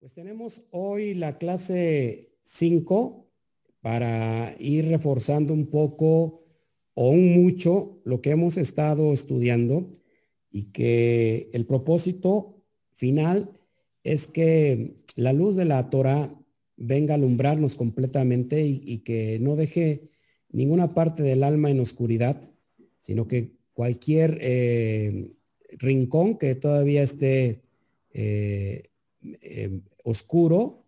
Pues tenemos hoy la clase 5 para ir reforzando un poco o un mucho lo que hemos estado estudiando y que el propósito final es que la luz de la Torah venga a alumbrarnos completamente y, que no deje ninguna parte del alma en oscuridad, sino que cualquier eh, rincón que todavía esté eh, eh, oscuro,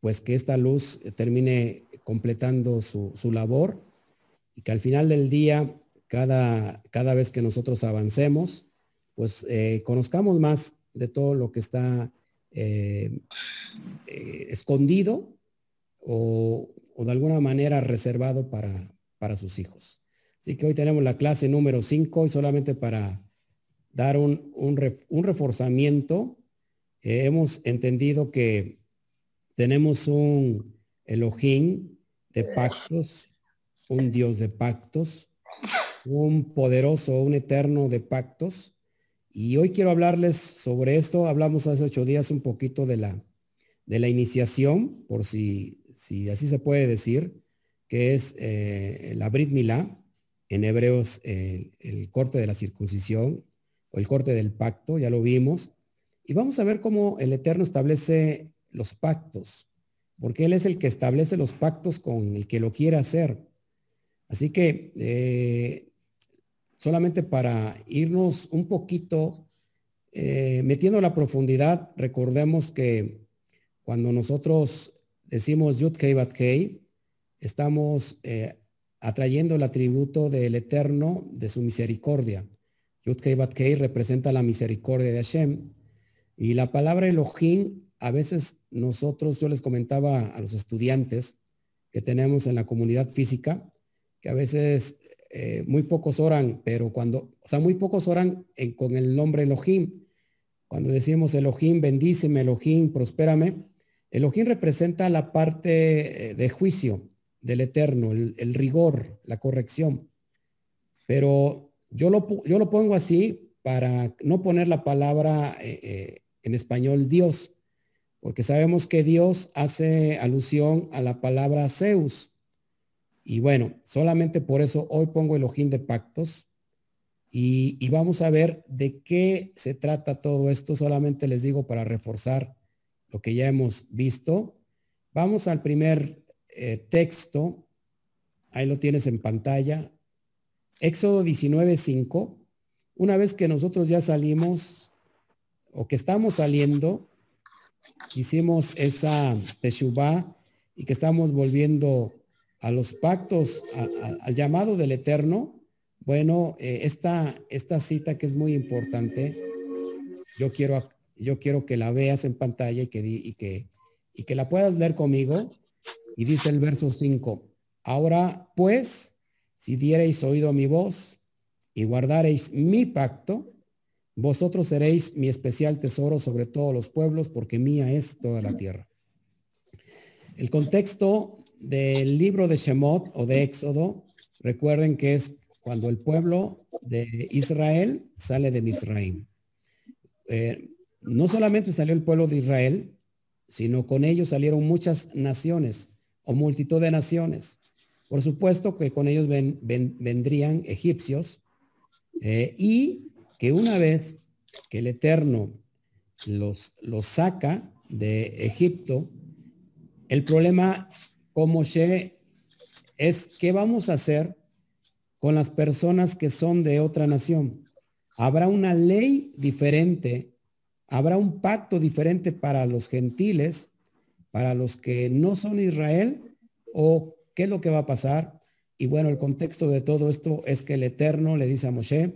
pues que esta luz termine completando su, labor y que al final del día, cada, cada vez que nosotros avancemos, pues eh, conozcamos más de todo lo que está eh, eh, escondido o, de alguna manera reservado para, para sus hijos. Así que hoy tenemos la clase número 5 y solamente para dar un, un reforzamiento hemos entendido que tenemos un Elohim de pactos, un Dios de pactos, un poderoso, un eterno de pactos. Y hoy quiero hablarles sobre esto. Hablamos hace ocho días un poquito de la, de la iniciación, por si, si así se puede decir, que es eh, la Brit Milá, en hebreos el corte de la circuncisión o el corte del pacto, ya lo vimos. Y vamos a ver cómo el Eterno establece los pactos, porque Él es el que establece los pactos con el que lo quiere hacer. Así que eh, solamente para irnos un poquito eh, metiendo la profundidad, recordemos que cuando nosotros decimos Yud Kei Bat Kei, estamos eh, atrayendo el atributo del Eterno de su misericordia. Yud Kei Bat Kei representa la misericordia de Hashem. Y la palabra Elohim, a veces nosotros, yo les comentaba a los estudiantes que tenemos en la comunidad física, que a veces eh, muy pocos oran, pero cuando, o sea, muy pocos oran con el nombre Elohim. Cuando decimos Elohim, bendíceme, Elohim, prospérame, Elohim representa la parte eh, de juicio del eterno, el, rigor, la corrección. Pero yo lo, yo lo pongo así para no poner la palabra eh, en español Dios, porque sabemos que Dios hace alusión a la palabra Zeus. Y bueno, solamente por eso hoy pongo el ojín de pactos y, vamos a ver de qué se trata todo esto. Solamente les digo para reforzar lo que ya hemos visto. Vamos al primer eh, texto. Ahí lo tienes en pantalla. Éxodo 19.5. Una vez que nosotros ya salimos o que estamos saliendo, hicimos esa teshuvah y que estamos volviendo a los pactos, al llamado del Eterno, bueno, eh, esta, esta cita que es muy importante, yo quiero, yo quiero que la veas en pantalla y que, y que, y que la puedas leer conmigo. Y dice el verso 5, ahora pues, si diereis oído a mi voz y guardareis mi pacto, vosotros seréis mi especial tesoro sobre todos los pueblos, porque mía es toda la tierra. El contexto del libro de Shemot o de Éxodo, recuerden que es cuando el pueblo de Israel sale de Misraim. Eh, no solamente salió el pueblo de Israel, sino con ellos salieron muchas naciones o multitud de naciones. Por supuesto que con ellos vendrían egipcios eh, y que una vez que el Eterno los, los saca de Egipto, el problema como Moshe es qué vamos a hacer con las personas que son de otra nación. Habrá una ley diferente, habrá un pacto diferente para los gentiles, para los que no son Israel, o qué es lo que va a pasar. Y bueno, el contexto de todo esto es que el Eterno le dice a Moshe,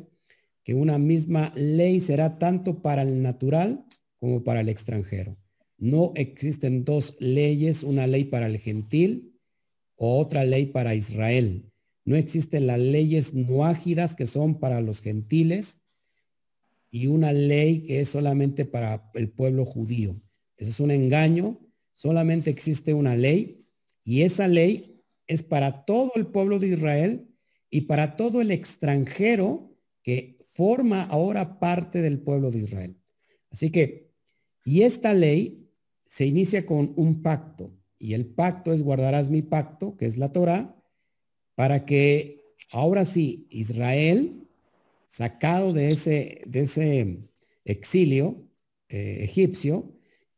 que una misma ley será tanto para el natural como para el extranjero. No existen dos leyes, una ley para el gentil o otra ley para Israel. No existen las leyes noágidas que son para los gentiles y una ley que es solamente para el pueblo judío. Ese es un engaño. Solamente existe una ley y esa ley es para todo el pueblo de Israel y para todo el extranjero que forma ahora parte del pueblo de Israel. Así que, y esta ley se inicia con un pacto y el pacto es guardarás mi pacto, que es la Torah, para que ahora sí Israel, sacado de ese, de ese exilio eh, egipcio,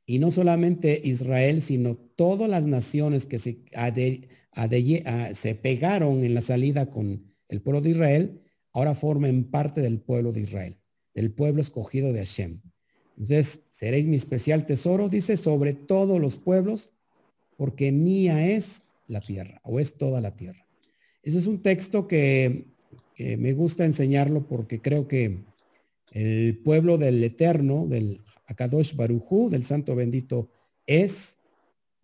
y no solamente Israel, sino todas las naciones que se, se pegaron en la salida con el pueblo de Israel, ahora formen parte del pueblo de Israel, del pueblo escogido de Hashem. Entonces, seréis mi especial tesoro, dice, sobre todos los pueblos, porque mía es la tierra, o es toda la tierra. Ese es un texto que, me gusta enseñarlo porque creo que el pueblo del Eterno, del Akadosh Barujú, del Santo Bendito, es,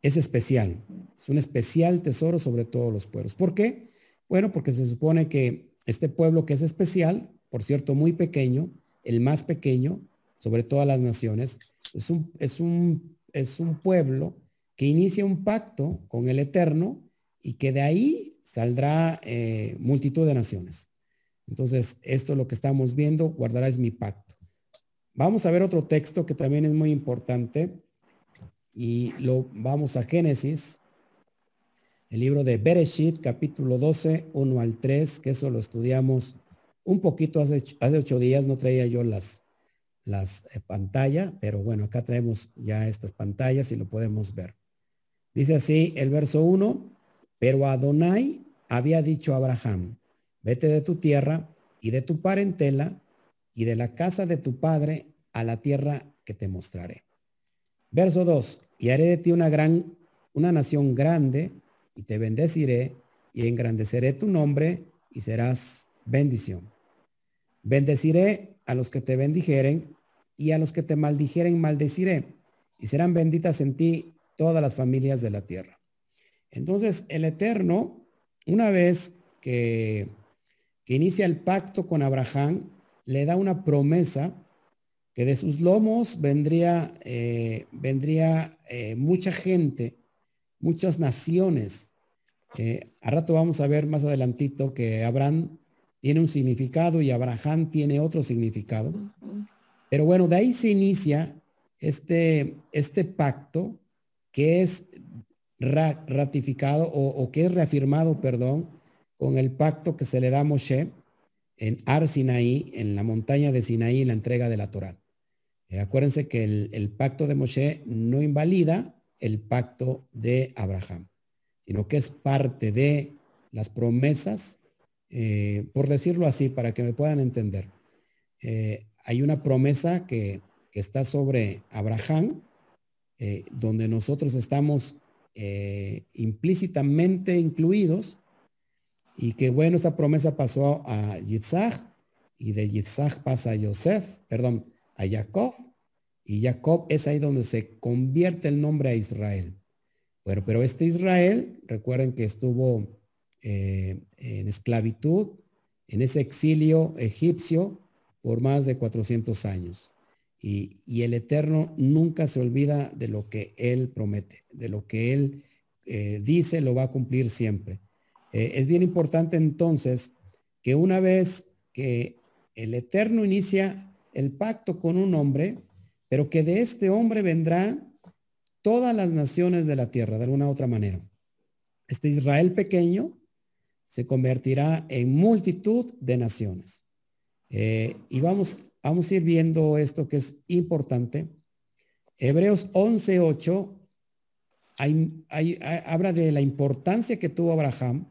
es especial. Es un especial tesoro sobre todos los pueblos. ¿Por qué? Bueno, porque se supone que este pueblo que es especial, por cierto, muy pequeño, el más pequeño sobre todas las naciones, es un, es un, es un pueblo que inicia un pacto con el Eterno y que de ahí saldrá eh, multitud de naciones. Entonces, esto es lo que estamos viendo, guardarás mi pacto. Vamos a ver otro texto que también es muy importante y lo vamos a Génesis, el libro de Bereshit, capítulo 12, 1 al 3, que eso lo estudiamos un poquito hace, hace ocho días, no traía yo las, las eh, pantallas, pero bueno, acá traemos ya estas pantallas y lo podemos ver. Dice así el verso 1, pero Adonai había dicho a Abraham, vete de tu tierra y de tu parentela y de la casa de tu padre a la tierra que te mostraré. Verso 2, y haré de ti una gran, una nación grande, y te bendeciré, y engrandeceré tu nombre, y serás bendición. Bendeciré a los que te bendijeren, y a los que te maldijeren maldeciré, y serán benditas en ti todas las familias de la tierra. Entonces, el Eterno, una vez que, que inicia el pacto con Abraham, le da una promesa que de sus lomos vendría, eh, vendría eh, mucha gente, muchas naciones. Eh, a rato vamos a ver más adelantito que Abraham tiene un significado y Abraham tiene otro significado. Pero bueno, de ahí se inicia este, este pacto que es ratificado o, que es reafirmado, perdón, con el pacto que se le da a Moshe en Ar Sinaí, en la montaña de Sinaí, en la entrega de la Torá. Eh, acuérdense que el, pacto de Moshe no invalida el pacto de Abraham, sino que es parte de las promesas, eh, por decirlo así, para que me puedan entender. Eh, hay una promesa que, está sobre Abraham, donde nosotros estamos implícitamente incluidos, y que bueno, esa promesa pasó a Yitzhak, y de Yitzhak pasa a Yosef, perdón, a Jacob y Jacob es ahí donde se convierte el nombre a Israel. Bueno, pero este Israel, recuerden que estuvo eh, en esclavitud, en ese exilio egipcio por más de 400 años. Y, el Eterno nunca se olvida de lo que Él promete, de lo que Él eh, dice, lo va a cumplir siempre. Eh, es bien importante entonces que una vez que el Eterno inicia el pacto con un hombre, pero que de este hombre vendrán todas las naciones de la tierra, de alguna otra manera. Este Israel pequeño se convertirá en multitud de naciones. Eh, y vamos, vamos a ir viendo esto que es importante. Hebreos 11.8 hay, habla de la importancia que tuvo Abraham.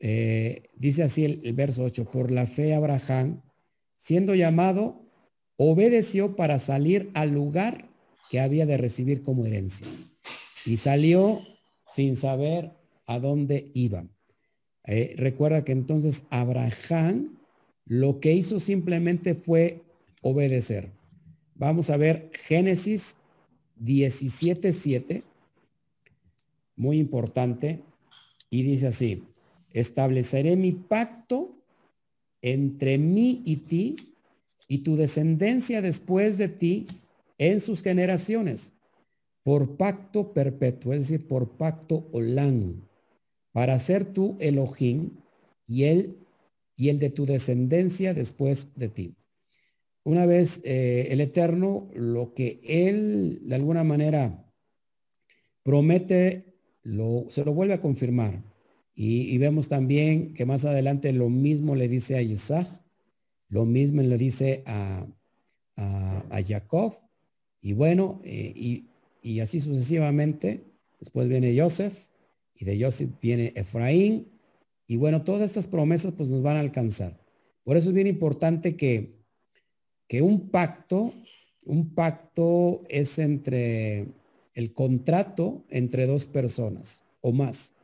Eh, dice así el, verso 8, por la fe Abraham, siendo llamado, obedeció para salir al lugar que había de recibir como herencia. Y salió sin saber a dónde iba. Eh, recuerda que entonces Abraham lo que hizo simplemente fue obedecer. Vamos a ver Génesis 17.7, muy importante, y dice así, estableceré mi pacto entre mí y ti y tu descendencia después de ti en sus generaciones, por pacto perpetuo, es decir, por pacto olán, para ser tú Elohim y él y el de tu descendencia después de ti. Una vez eh, el Eterno, lo que él de alguna manera promete, lo, se lo vuelve a confirmar. Y, vemos también que más adelante lo mismo le dice a Isaac, lo mismo le dice a, a, Jacob, y bueno, eh, y, y así sucesivamente. Después viene Joseph, y de Joseph viene Efraín, y bueno, todas estas promesas pues nos van a alcanzar. Por eso es bien importante que, que un pacto, un pacto es entre el contrato entre dos personas o más.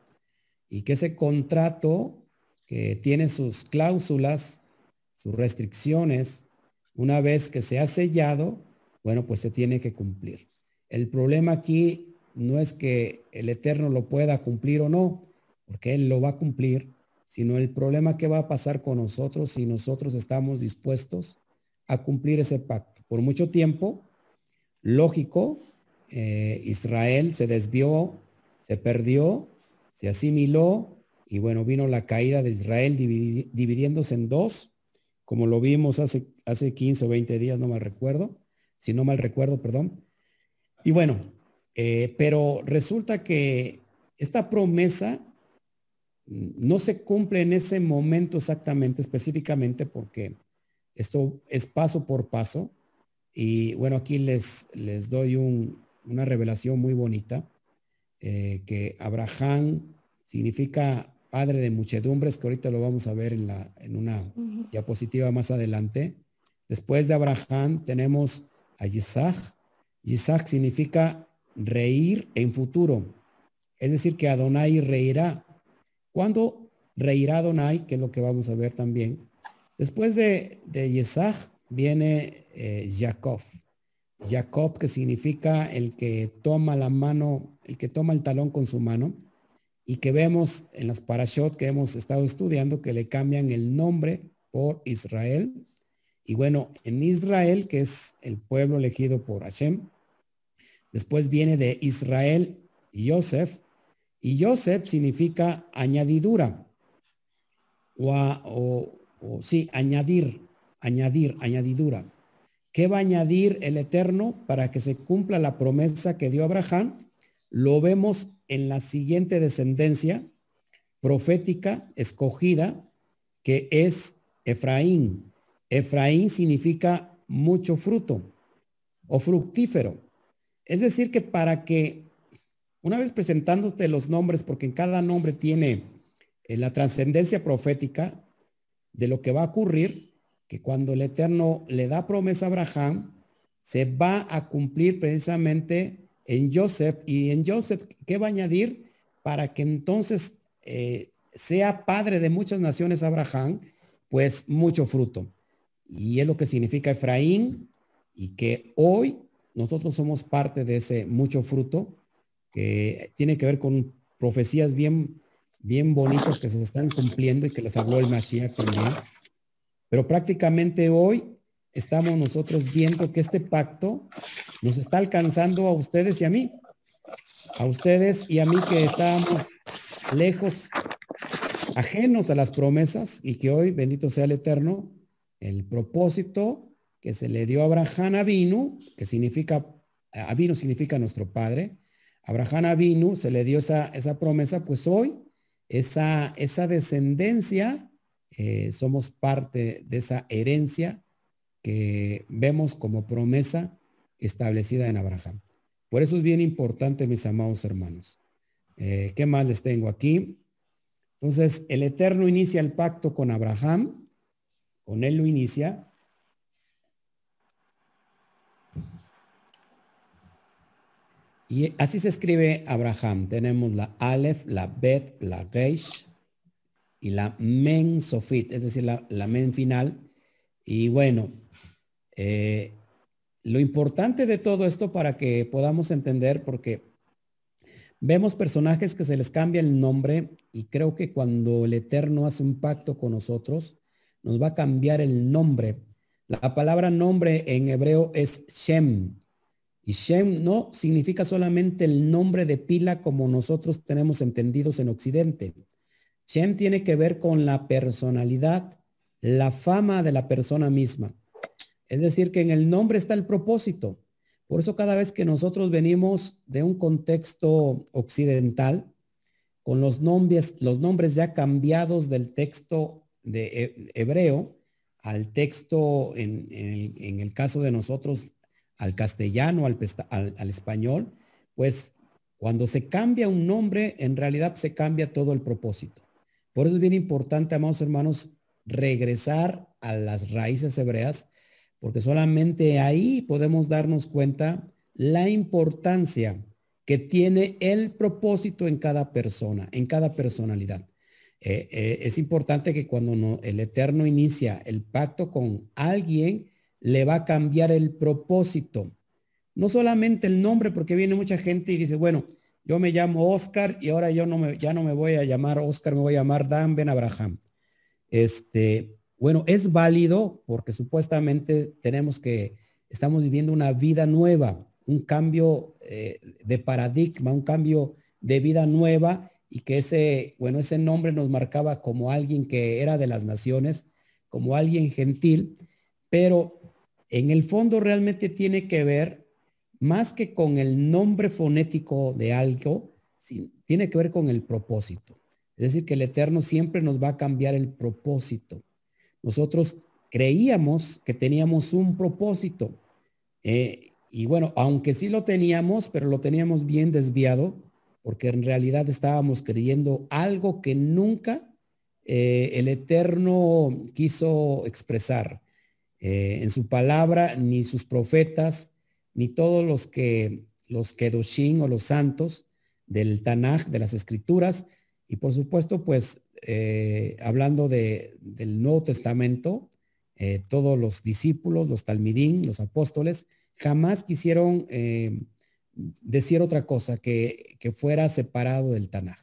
Y que ese contrato que tiene sus cláusulas, restricciones, una vez que se ha sellado, bueno, pues se tiene que cumplir. El problema aquí no es que el Eterno lo pueda cumplir o no, porque Él lo va a cumplir, sino el problema que va a pasar con nosotros si nosotros estamos dispuestos a cumplir ese pacto. Por mucho tiempo, lógico, eh, Israel se desvió, se perdió, se asimiló y bueno, vino la caída de Israel dividiéndose en dos, como lo vimos hace, hace 15 o 20 días, no mal recuerdo, si no mal recuerdo, perdón. Y bueno, eh, pero resulta que esta promesa no se cumple en ese momento exactamente, específicamente, porque esto es paso por paso. Y bueno, aquí les, les doy una revelación muy bonita, eh, que Abraham significa padre de muchedumbres, que ahorita lo vamos a ver en, la, en una diapositiva más adelante. Después de Abraham tenemos a Isaac. Isaac significa reír en futuro. Es decir, que Adonai reirá. ¿Cuándo reirá Adonai? Que es lo que vamos a ver también. Después de, de viene eh, Jacob. Jacob, que significa el que toma la mano, el que toma el talón con su mano, y que vemos en las parashot que hemos estado estudiando que le cambian el nombre por Israel. Y bueno, en Israel, que es el pueblo elegido por Hashem, después viene de Israel Joseph, y Joseph significa añadidura, o, o, o sí, añadir, añadir, añadidura. ¿Qué va a añadir el Eterno para que se cumpla la promesa que dio Abraham? Lo vemos en la siguiente descendencia profética escogida, que es Efraín. Efraín significa mucho fruto o fructífero. Es decir, que para que, una vez presentándote los nombres, porque en cada nombre tiene eh, la trascendencia profética de lo que va a ocurrir, que cuando el Eterno le da promesa a Abraham, se va a cumplir precisamente en Joseph. Y en Joseph, ¿qué va a añadir? Para que entonces eh, sea padre de muchas naciones Abraham, pues mucho fruto. Y es lo que significa Efraín y que hoy nosotros somos parte de ese mucho fruto que tiene que ver con profecías bien, bien bonitas que se están cumpliendo y que les habló el Mashiach también pero prácticamente hoy estamos nosotros viendo que este pacto nos está alcanzando a ustedes y a mí. A ustedes y a mí que estábamos lejos, ajenos a las promesas y que hoy, bendito sea el Eterno, el propósito que se le dio a Abraham Avinu, que significa, Avinu significa nuestro padre, Abraham Avinu se le dio esa, esa promesa, pues hoy esa, esa descendencia eh, somos parte de esa herencia vemos como promesa establecida en Abraham. Por eso es bien importante, mis amados hermanos. Eh, ¿Qué más les tengo aquí? Entonces, el Eterno inicia el pacto con Abraham, con él lo inicia. Y así se escribe Abraham. Tenemos la Aleph, la Bet, la Geish, y la men sofit, es decir, la, men final. Y bueno, eh, lo importante de todo esto para que podamos entender, porque vemos personajes que se les cambia el nombre y creo que cuando el Eterno hace un pacto con nosotros, nos va a cambiar el nombre. La palabra nombre en hebreo es Shem. Y Shem no significa solamente el nombre de pila como nosotros tenemos entendidos en Occidente. Shem tiene que ver con la personalidad, la fama de la persona misma. Es decir, que en el nombre está el propósito. Por eso cada vez que nosotros venimos de un contexto occidental, con los nombres, los nombres ya cambiados del texto de hebreo al texto, en, el, caso de nosotros, al castellano, al, al español, pues cuando se cambia un nombre, en realidad se cambia todo el propósito. Por eso es bien importante, amados hermanos, regresar a las raíces hebreas, porque solamente ahí podemos darnos cuenta la importancia que tiene el propósito en cada persona, en cada personalidad. Eh, eh, es importante que cuando el Eterno inicia el pacto con alguien, le va a cambiar el propósito no solamente el nombre, porque viene mucha gente y dice, bueno, yo me llamo Oscar y ahora yo no me, ya no me voy a llamar Oscar, me voy a llamar Dan Ben Abraham. Este, bueno, es válido porque supuestamente tenemos que, estamos viviendo una vida nueva, un cambio eh, de paradigma, un cambio de vida nueva y que ese, bueno, ese nombre nos marcaba como alguien que era de las naciones, como alguien gentil, pero en el fondo realmente tiene que ver más que con el nombre fonético de algo, tiene que ver con el propósito. Es decir, que el Eterno siempre nos va a cambiar el propósito. Nosotros creíamos que teníamos un propósito. Eh, y bueno, aunque sí lo teníamos, pero lo teníamos bien desviado, porque en realidad estábamos creyendo algo que nunca eh, el Eterno quiso expresar. Eh, en su palabra, ni sus profetas, ni todos los que los Kedushin o los santos del Tanaj, de las escrituras, y por supuesto, pues eh, hablando de, del Nuevo Testamento, eh, todos los discípulos, los talmidín, los apóstoles, jamás quisieron eh, decir otra cosa que, que fuera separado del Tanaj.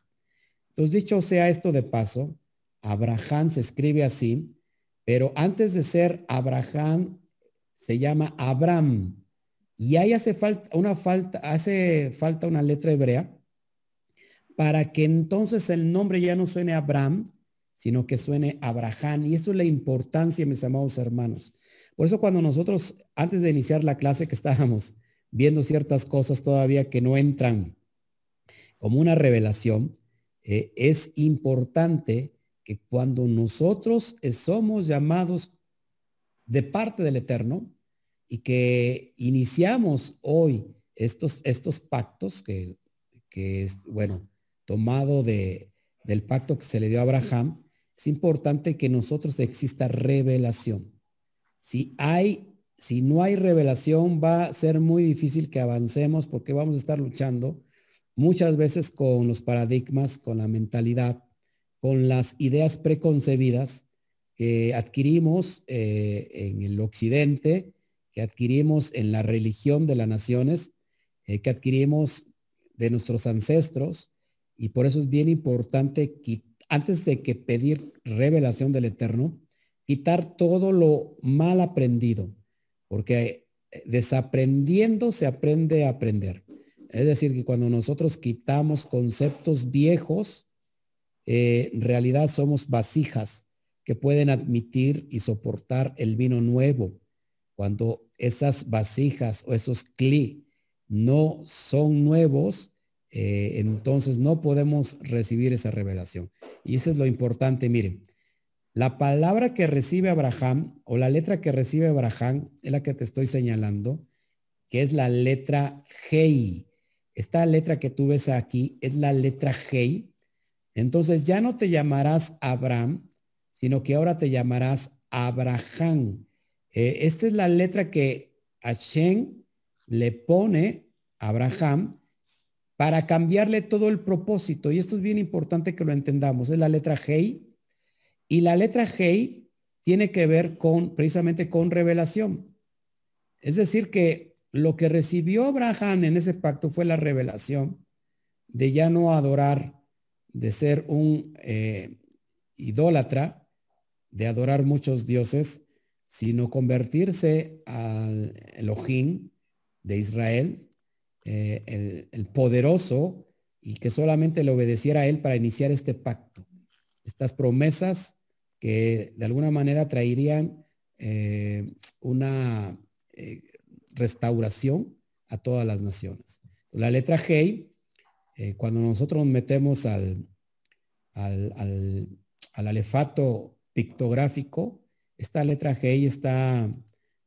Entonces, dicho sea esto de paso, Abraham se escribe así, pero antes de ser Abraham, se llama Abraham. Y ahí hace falta una falta, hace falta una letra hebrea para que entonces el nombre ya no suene Abraham, sino que suene Abraham. Y eso es la importancia, mis amados hermanos. Por eso cuando nosotros, antes de iniciar la clase que estábamos viendo ciertas cosas todavía que no entran como una revelación, eh, es importante que cuando nosotros somos llamados de parte del Eterno, y que iniciamos hoy estos, estos pactos que, que es, bueno, tomado de, del pacto que se le dio a Abraham, es importante que nosotros exista revelación. Si hay, si no hay revelación, va a ser muy difícil que avancemos porque vamos a estar luchando muchas veces con los paradigmas, con la mentalidad, con las ideas preconcebidas que adquirimos eh, en el occidente que adquirimos en la religión de las naciones, eh, que adquirimos de nuestros ancestros, y por eso es bien importante, antes de que pedir revelación del Eterno, quitar todo lo mal aprendido, porque eh, desaprendiendo se aprende a aprender. Es decir, que cuando nosotros quitamos conceptos viejos, eh, en realidad somos vasijas que pueden admitir y soportar el vino nuevo. Cuando esas vasijas o esos cli no son nuevos, eh, entonces no podemos recibir esa revelación. Y eso es lo importante, miren. La palabra que recibe Abraham o la letra que recibe Abraham es la que te estoy señalando, que es la letra Hei. Esta letra que tú ves aquí es la letra Hei. Entonces ya no te llamarás Abraham, sino que ahora te llamarás Abraham. Eh, esta es la letra que Hashem le pone Abraham para cambiarle todo el propósito. Y esto es bien importante que lo entendamos. Es la letra Hei. Y la letra Hei tiene que ver con, precisamente con revelación. Es decir, que lo que recibió Abraham en ese pacto fue la revelación de ya no adorar, de ser un eh, idólatra, de adorar muchos dioses, sino convertirse al Elohim de Israel, eh, el, poderoso, y que solamente le obedeciera a él para iniciar este pacto. Estas promesas que de alguna manera traerían eh, una eh, restauración a todas las naciones. La letra G, cuando nosotros nos metemos al, al, al, alefato pictográfico, esta letra G está,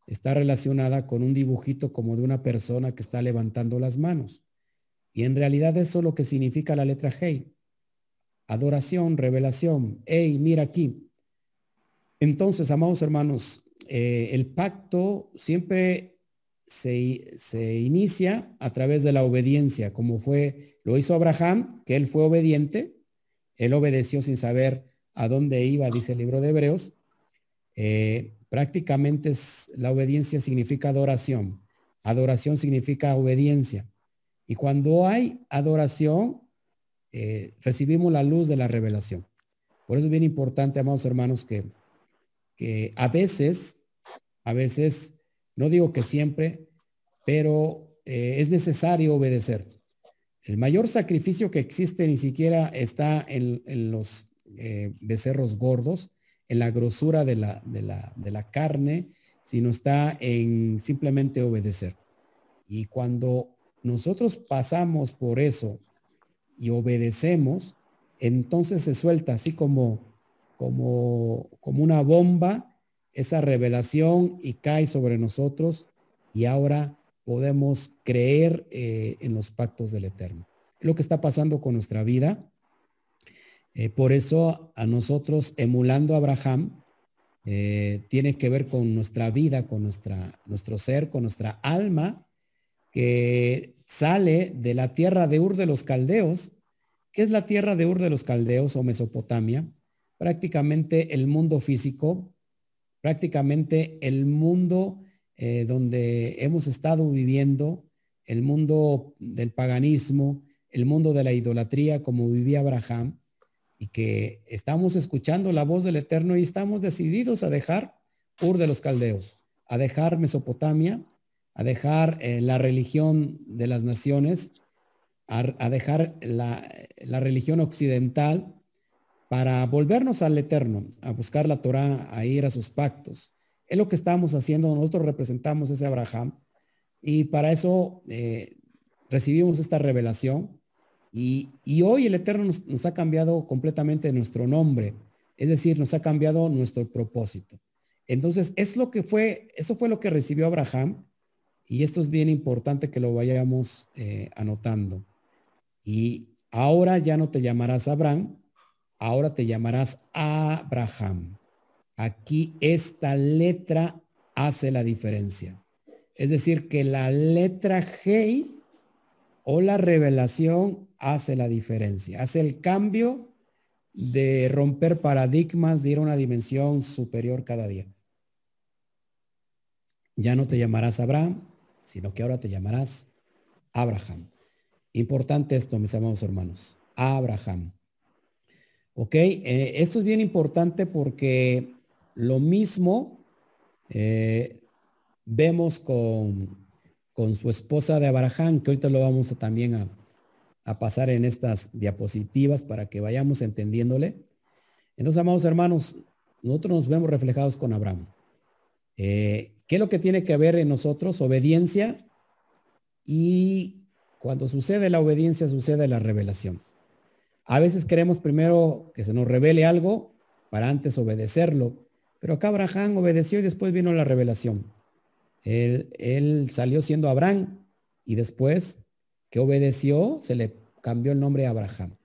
está relacionada con un dibujito como de una persona que está levantando las manos. Y en realidad eso es lo que significa la letra G. Adoración, revelación. Hey, mira aquí. Entonces, amados hermanos, eh, el pacto siempre se, se, inicia a través de la obediencia, como fue, lo hizo Abraham, que él fue obediente, él obedeció sin saber a dónde iba, dice el libro de Hebreos. Eh, prácticamente la obediencia significa adoración. Adoración significa obediencia. Y cuando hay adoración, eh, recibimos la luz de la revelación. Por eso es bien importante, amados hermanos, que, que a veces, a veces, no digo que siempre, pero eh, es necesario obedecer. El mayor sacrificio que existe ni siquiera está en, los eh, becerros gordos, en la grosura de la, de, la, de la carne, sino está en simplemente obedecer. Y cuando nosotros pasamos por eso y obedecemos, entonces se suelta así como, como, como una bomba esa revelación y cae sobre nosotros y ahora podemos creer eh, en los pactos del Eterno. Lo que está pasando con nuestra vida. Eh, por eso a nosotros, emulando a Abraham, eh, tiene que ver con nuestra vida, con nuestra, nuestro ser, con nuestra alma, que sale de la tierra de Ur de los Caldeos. ¿Qué es la tierra de Ur de los Caldeos o Mesopotamia? Prácticamente el mundo físico, prácticamente el mundo eh, donde hemos estado viviendo, el mundo del paganismo, el mundo de la idolatría como vivía Abraham, y que estamos escuchando la voz del Eterno y estamos decididos a dejar Ur de los Caldeos, a dejar Mesopotamia, a dejar eh, la religión de las naciones, a, dejar la, religión occidental para volvernos al Eterno, a buscar la Torah, a ir a sus pactos. Es lo que estamos haciendo, nosotros representamos ese Abraham y para eso eh, recibimos esta revelación y, hoy el Eterno nos, ha cambiado completamente nuestro nombre, es decir, nos ha cambiado nuestro propósito. Entonces, es lo que fue, eso fue lo que recibió Abraham y esto es bien importante que lo vayamos eh, anotando. Y ahora ya no te llamarás Abraham, ahora te llamarás Abraham. Aquí esta letra hace la diferencia. Es decir, que la letra G o la revelación hace la diferencia. Hace el cambio de romper paradigmas, de ir a una dimensión superior cada día. Ya no te llamarás Abraham, sino que ahora te llamarás Abraham. Importante esto, mis amados hermanos. Abraham. Ok, eh, esto es bien importante porque lo mismo eh, vemos con, con, su esposa de Abraham, que ahorita lo vamos a, también a, pasar en estas diapositivas para que vayamos entendiéndole. Entonces, amados hermanos, nosotros nos vemos reflejados con Abraham. Eh, ¿Qué es lo que tiene que ver en nosotros? Obediencia y cuando sucede la obediencia sucede la revelación. A veces queremos primero que se nos revele algo para antes obedecerlo, pero acá Abraham obedeció y después vino la revelación. Él, él salió siendo Abraham y después que obedeció se le cambió el nombre a Abraham.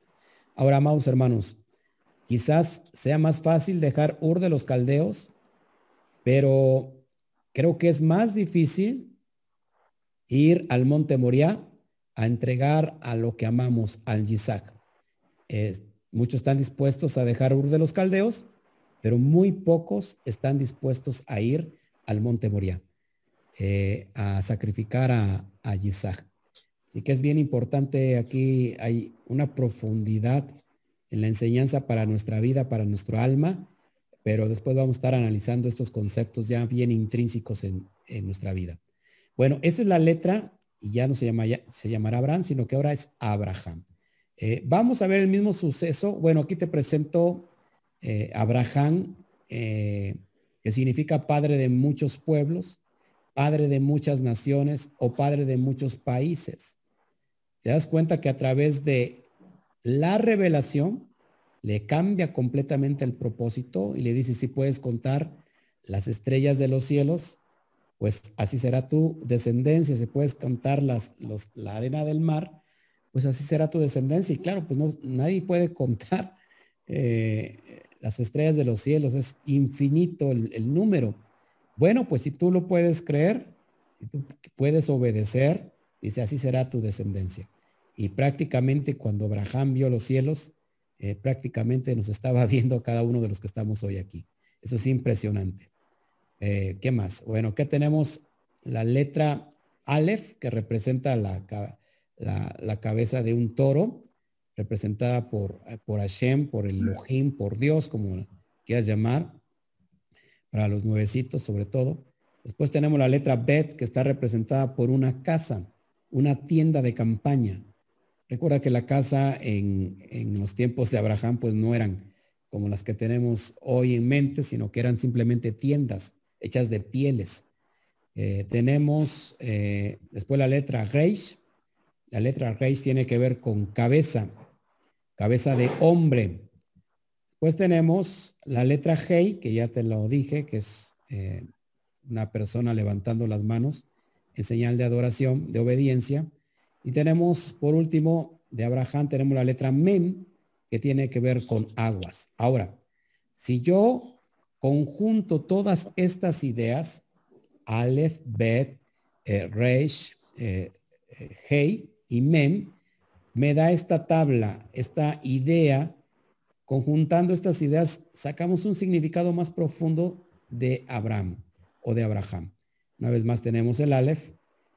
Ahora, amados hermanos, quizás sea más fácil dejar Ur de los caldeos, pero Creo que es más difícil ir al monte Moriah a entregar a lo que amamos, al Yitzhak. muchos están dispuestos a dejar Ur de los Caldeos, pero muy pocos están dispuestos a ir al monte Moriah, eh, a sacrificar a, a. Así que es bien importante aquí, hay una profundidad en la enseñanza para nuestra vida, para nuestro alma, pero después vamos a estar analizando estos conceptos ya bien intrínsecos en, nuestra vida. Bueno, esa es la letra y ya no se, llama, se llamará Abraham, sino que ahora es Abraham. Eh, vamos a ver el mismo suceso. Bueno, aquí te presento eh, Abraham, eh, que significa padre de muchos pueblos. padre de muchas naciones o padre de muchos países. Te das cuenta que a través de la revelación le cambia completamente el propósito y le dice si puedes contar las estrellas de los cielos, pues así será tu descendencia. Si puedes contar las, la arena del mar, pues así será tu descendencia. Y claro, pues no, nadie puede contar eh, las estrellas de los cielos, es infinito el, el número. Bueno, pues si tú lo puedes creer, si tú puedes obedecer, dice, así será tu descendencia. Y prácticamente cuando Abraham vio los cielos, eh, prácticamente nos estaba viendo cada uno de los que estamos hoy aquí. Eso es impresionante. Eh, ¿Qué más? Bueno, ¿qué tenemos? La letra Aleph, que representa la, la, cabeza de un toro, representada por, por Hashem, por el Elohim, por Dios, como quieras llamar, para los nuevecitos sobre todo. Después tenemos la letra Bet, que está representada por una casa, una tienda de campaña. Recuerda que la casa en, los tiempos de Abraham pues no eran como las que tenemos hoy en mente, sino que eran simplemente tiendas hechas de pieles. Eh, tenemos eh, después la letra Reish. La letra Reish tiene que ver con cabeza, cabeza de hombre. Después tenemos la letra Hei, que ya te lo dije, que es eh, una persona levantando las manos en señal de adoración, de obediencia. Y tenemos, por último, de Abraham, tenemos la letra Mem, que tiene que ver con aguas. Ahora, si yo conjunto todas estas ideas, Aleph, Bet, eh, Reish, eh, eh, Hei y Mem, me da esta tabla, esta idea. Conjuntando estas ideas, sacamos un significado más profundo de Abraham o de Abraham. Una vez más tenemos el Aleph.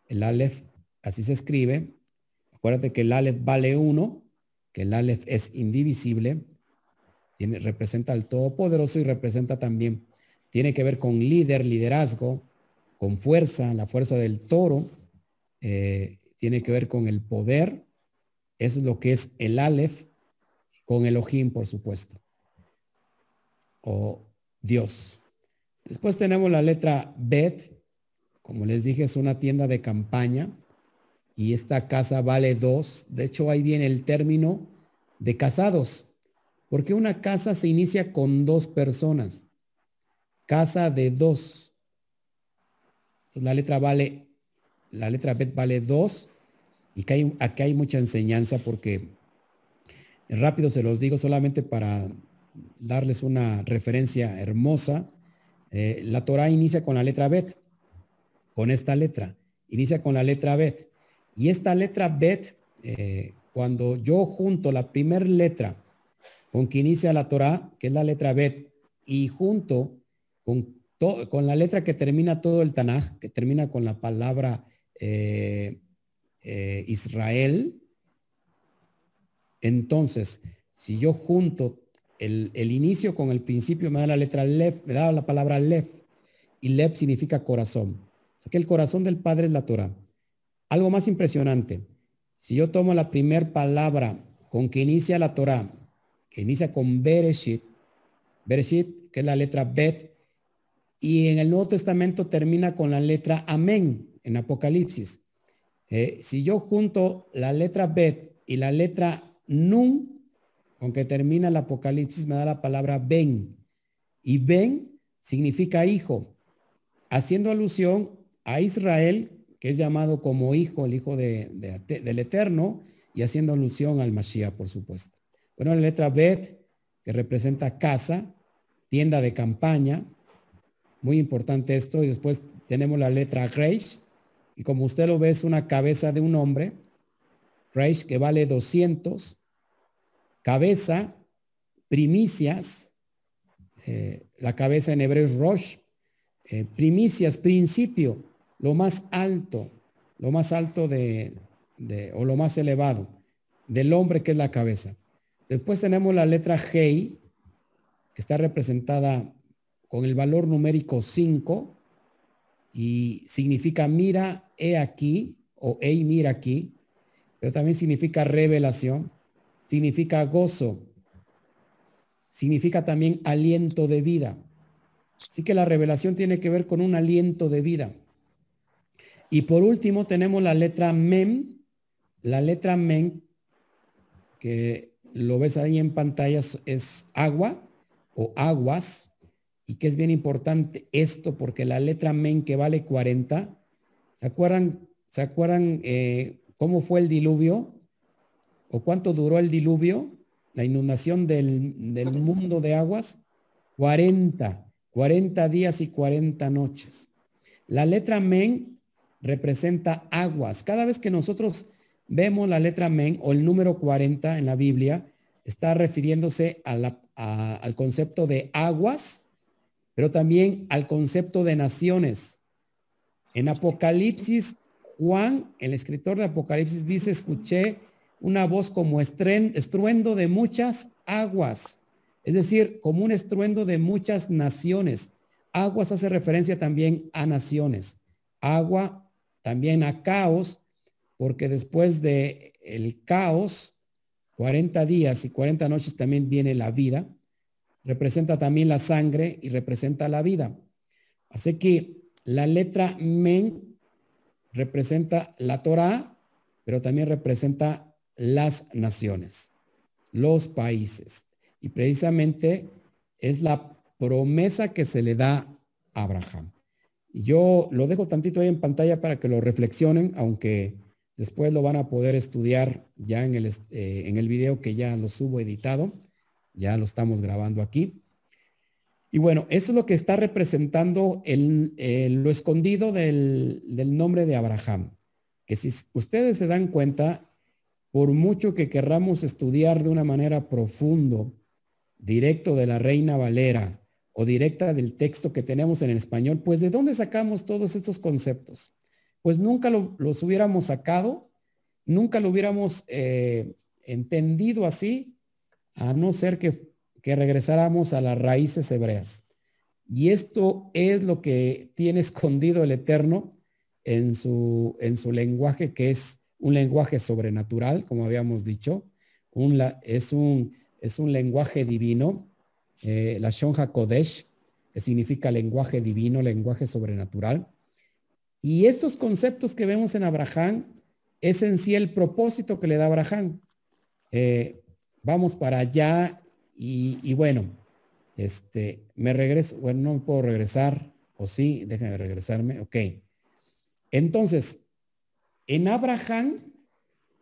El Aleph, así se escribe, Acuérdate que el Aleph vale uno, que el Aleph es indivisible, tiene, representa al Todopoderoso y representa también, tiene que ver con líder, liderazgo, con fuerza, la fuerza del toro, eh, tiene que ver con el poder, es lo que es el Aleph, con Elohim, por supuesto, o Dios. Después tenemos la letra Bet, como les dije, es una tienda de campaña, y esta casa vale dos. De hecho, ahí viene el término de casados, porque una casa se inicia con dos personas. Casa de dos. la letra vale, la letra B vale dos. Y acá hay, aquí hay mucha enseñanza porque rápido se los digo solamente para darles una referencia hermosa. Eh, la Torah inicia con la letra Bet, con esta letra. Inicia con la letra Bet. Y esta letra Bet, eh, cuando yo junto la primera letra con que inicia la Torah, que es la letra Bet, y junto con, con la letra que termina todo el Tanaj, que termina con la palabra eh, eh, Israel, entonces, si yo junto el, inicio con el principio, me da la letra Lef, me da la palabra Lef, y Lef significa corazón. Sea que el corazón del Padre es la Torah. Algo más impresionante. Si yo tomo la primera palabra con que inicia la Torah, que inicia con Bereshit, Bereshit, que es la letra Bet, y en el Nuevo Testamento termina con la letra Amén en Apocalipsis. Eh, si yo junto la letra Bet y la letra Nun, con que termina el Apocalipsis, me da la palabra Ben. Y Ben significa hijo, haciendo alusión a Israel que es llamado como hijo, el hijo del Eterno, y haciendo alusión al Mashiach, por supuesto. Bueno, la letra Bet, que representa casa, tienda de campaña, muy importante esto, y después tenemos la letra Reish, y como usted lo ve, es una cabeza de un hombre, Reish, que vale 200, cabeza, primicias, eh, la cabeza en hebreo es Rosh, eh, primicias, principio, lo más alto, lo más alto de, o lo más elevado del hombre que es la cabeza. Después tenemos la letra G, que está representada con el valor numérico 5 y significa mira, he aquí, o hey, mira aquí, pero también significa revelación, significa gozo, significa también aliento de vida. Así que la revelación tiene que ver con un aliento de vida. Y por último tenemos la letra MEM. La letra MEM, que lo ves ahí en pantalla, es agua o aguas. Y que es bien importante esto porque la letra MEN que vale 40, ¿se acuerdan, ¿se acuerdan eh, cómo fue el diluvio? ¿O cuánto duró el diluvio? La inundación del, del mundo de aguas. 40, 40 días y 40 noches. La letra men representa aguas. Cada vez que nosotros vemos la letra men o el número 40 en la Biblia, está refiriéndose al concepto de aguas, pero también al concepto de naciones. En Apocalipsis, Juan, el escritor de Apocalipsis, dice, escuché una voz como estruendo de muchas aguas es decir, como un estruendo de muchas naciones. Aguas hace referencia también a naciones. Agua también a caos, porque después de el caos, 40 días y 40 noches también viene la vida. Representa también la sangre y representa la vida. Así que la letra men representa la Torah, pero también representa las naciones, los países. Y precisamente es la promesa que se le da a Abraham. Y yo lo dejo tantito ahí en pantalla para que lo reflexionen, aunque después lo van a poder estudiar ya en el, eh, en el video que ya lo subo editado. Ya lo estamos grabando aquí. Y bueno, eso es lo que está representando el, lo escondido del, del nombre de Abraham. Que si ustedes se dan cuenta, por mucho que querramos estudiar de una manera profundo directo de la Reina Valera o directa del texto que tenemos en español, pues ¿de dónde sacamos todos estos conceptos? Pues nunca los hubiéramos sacado, nunca lo hubiéramos eh, entendido así, a no ser que, que regresáramos a las raíces hebreas. Y esto es lo que tiene escondido el Eterno en su, en su lenguaje, que es un lenguaje sobrenatural, como habíamos dicho. Es un es un lenguaje divino, eh, la Shonja Kodesh, que significa lenguaje divino, lenguaje sobrenatural. Y estos conceptos que vemos en Abraham es en sí el propósito que le da Abraham. Eh, vamos para allá y, bueno, este, me regreso, bueno, no puedo regresar, o sí, déjenme regresarme, ok. Entonces, en Abraham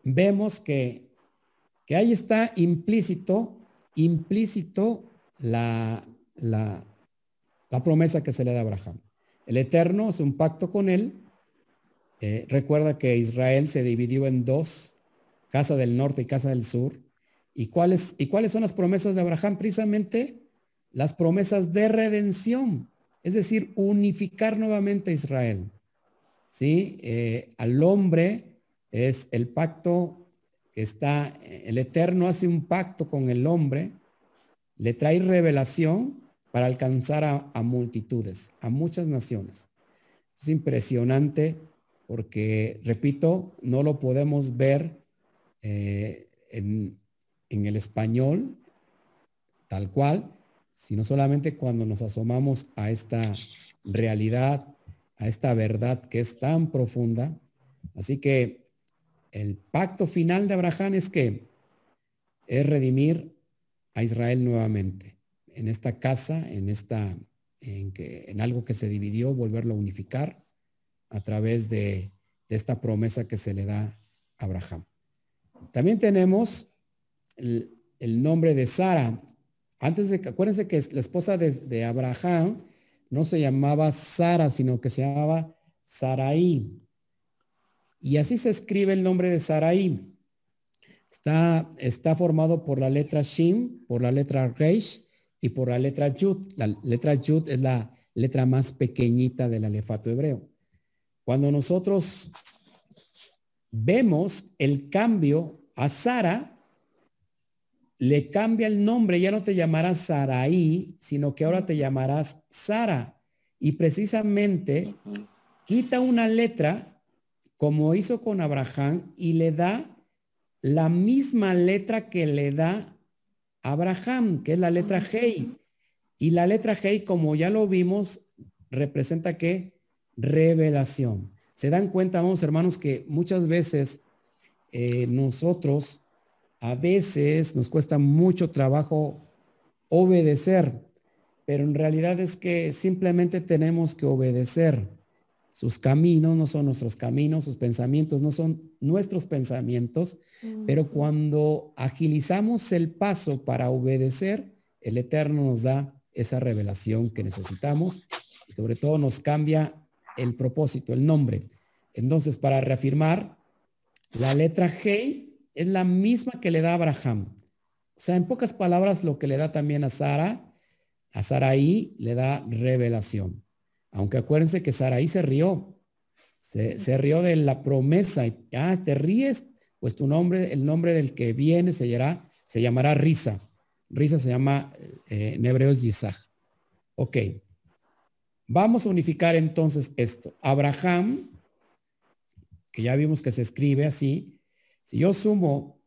vemos que que ahí está implícito, implícito la, la, la promesa que se le da a Abraham. El Eterno es un pacto con él. Eh, recuerda que Israel se dividió en dos, casa del norte y casa del sur. ¿Y cuáles, ¿Y cuáles son las promesas de Abraham? Precisamente las promesas de redención, es decir, unificar nuevamente a Israel. ¿Sí? Eh, al hombre es el pacto está, el Eterno hace un pacto con el hombre, le trae revelación para alcanzar a, multitudes, a muchas naciones. Es impresionante porque, repito, no lo podemos ver eh, en, en el español tal cual, sino solamente cuando nos asomamos a esta realidad, a esta verdad que es tan profunda. Así que el pacto final de Abraham es que es redimir a Israel nuevamente en esta casa, en esta, en que, en algo que se dividió, volverlo a unificar a través de, esta promesa que se le da a Abraham. También tenemos el, nombre de Sara. Antes de acuérdense que la esposa de, de Abraham no se llamaba Sara, sino que se llamaba Saraí. Y así se escribe el nombre de Sarai. Está, formado por la letra Shin, por la letra Reish y por la letra Yud. La letra Yud es la letra más pequeñita del alefato hebreo. Cuando nosotros vemos el cambio a Sara, le cambia el nombre, ya no te llamarás Sarai, sino que ahora te llamarás Sara. Y precisamente quita una letra como hizo con Abraham, y le da la misma letra que le da Abraham, que es la letra Hei. Y la letra Hei, como ya lo vimos, representa que revelación. se dan cuenta, vamos hermanos, que muchas veces eh, nosotros, a veces nos cuesta mucho trabajo obedecer, pero en realidad es que simplemente tenemos que obedecer. Sus caminos no son nuestros caminos, sus pensamientos no son nuestros pensamientos, pero cuando agilizamos el paso para obedecer, el Eterno nos da esa revelación que necesitamos y sobre todo nos cambia el propósito, el nombre. Entonces, para reafirmar, la letra G es la misma que le da Abraham. O sea, en pocas palabras, lo que le da también a Sara, a Saraí le da revelación. Aunque acuérdense que Saraí se rió. Se, rió de la promesa. Ah, te ríes, pues tu nombre, el nombre del que viene se se llamará Risa. Risa se llama, eh, en hebreo es Yisach. Ok. Vamos a unificar entonces esto. Abraham, que ya vimos que se escribe así, si yo sumo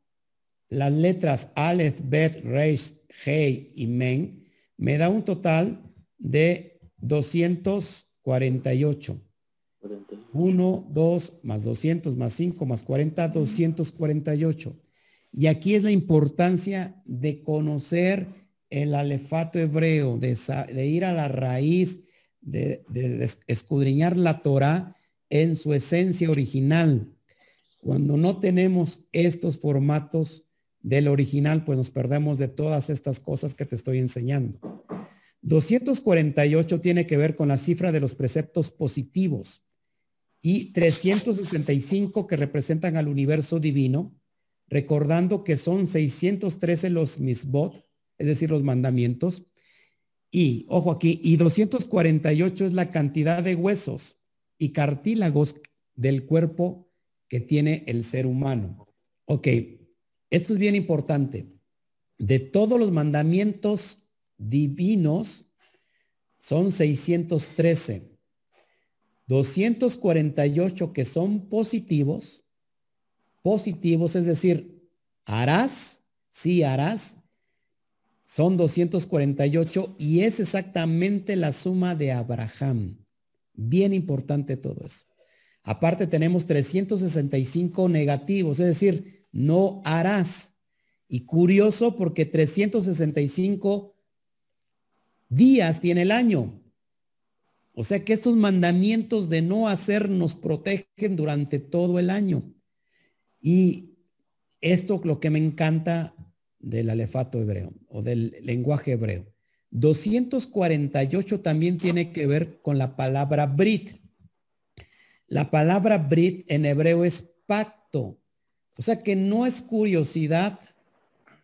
las letras Aleph, Bet, Reish, Hei y Men, me da un total de 248. 1, 2, más 200, más 5, más 40, 248. Y aquí es la importancia de conocer el alefato hebreo, de, ir a la raíz, de, de escudriñar la Torah en su esencia original. Cuando no tenemos estos formatos del original, pues nos perdemos de todas estas cosas que te estoy enseñando. 248 tiene que ver con la cifra de los preceptos positivos y 365 que representan al universo divino, recordando que son 613 los misbot, es decir, los mandamientos. Y, ojo aquí, y 248 es la cantidad de huesos y cartílagos del cuerpo que tiene el ser humano. Ok, esto es bien importante. De todos los mandamientos divinos, son 613. 248 que son positivos, positivos, es decir, harás, sí harás, son 248 y es exactamente la suma de Abraham. Bien importante todo eso. Aparte tenemos 365 negativos, es decir, no harás. Y curioso porque 365 días tiene el año. O sea que estos mandamientos de no hacer nos protegen durante todo el año. Y esto lo que me encanta del alefato hebreo o del lenguaje hebreo. 248 también tiene que ver con la palabra Brit. La palabra Brit en hebreo es pacto. O sea que no es curiosidad,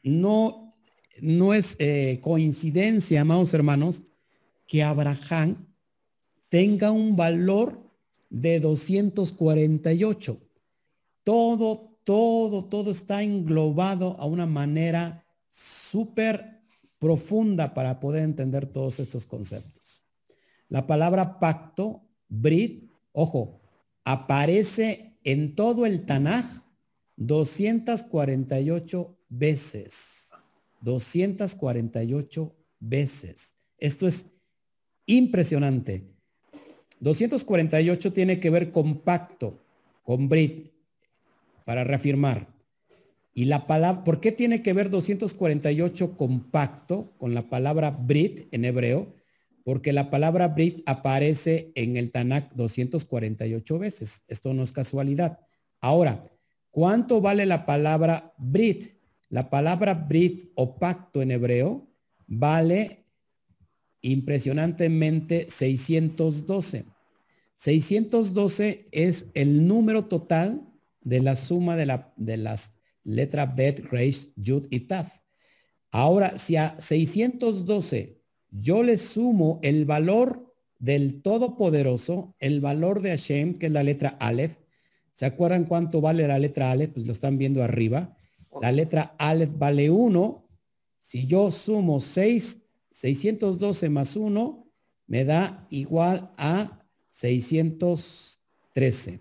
no, no es eh, coincidencia, amados hermanos, que Abraham tenga un valor de 248. Todo, todo, todo está englobado a una manera súper profunda para poder entender todos estos conceptos. La palabra pacto, Brit, ojo, aparece en todo el Tanaj 248 veces. 248 veces. Esto es impresionante. 248 tiene que ver con pacto, con Brit, para reafirmar. Y la palabra, ¿por qué tiene que ver 248 con pacto, con la palabra Brit en hebreo? Porque la palabra Brit aparece en el Tanakh 248 veces. Esto no es casualidad. Ahora, ¿cuánto vale la palabra Brit? La palabra Brit o pacto en hebreo vale impresionantemente 612. 612 es el número total de la suma de, la, de las letra Bet, Reish, Yud y Taf. Ahora, si a 612 yo le sumo el valor del Todopoderoso, el valor de Hashem, que es la letra Aleph, ¿se acuerdan cuánto vale la letra Aleph? Pues lo están viendo arriba. La letra Aleph vale 1. Si yo sumo 6, 612 más 1, me da igual a 613.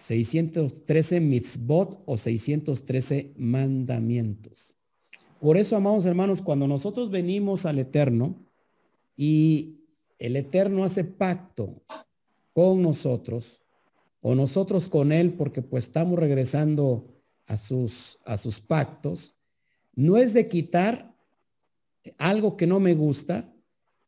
613 mitzvot o 613 mandamientos. Por eso, amados hermanos, cuando nosotros venimos al Eterno y el Eterno hace pacto con nosotros, o nosotros con Él, porque pues estamos regresando a sus, a sus pactos, no es de quitar algo que no me gusta,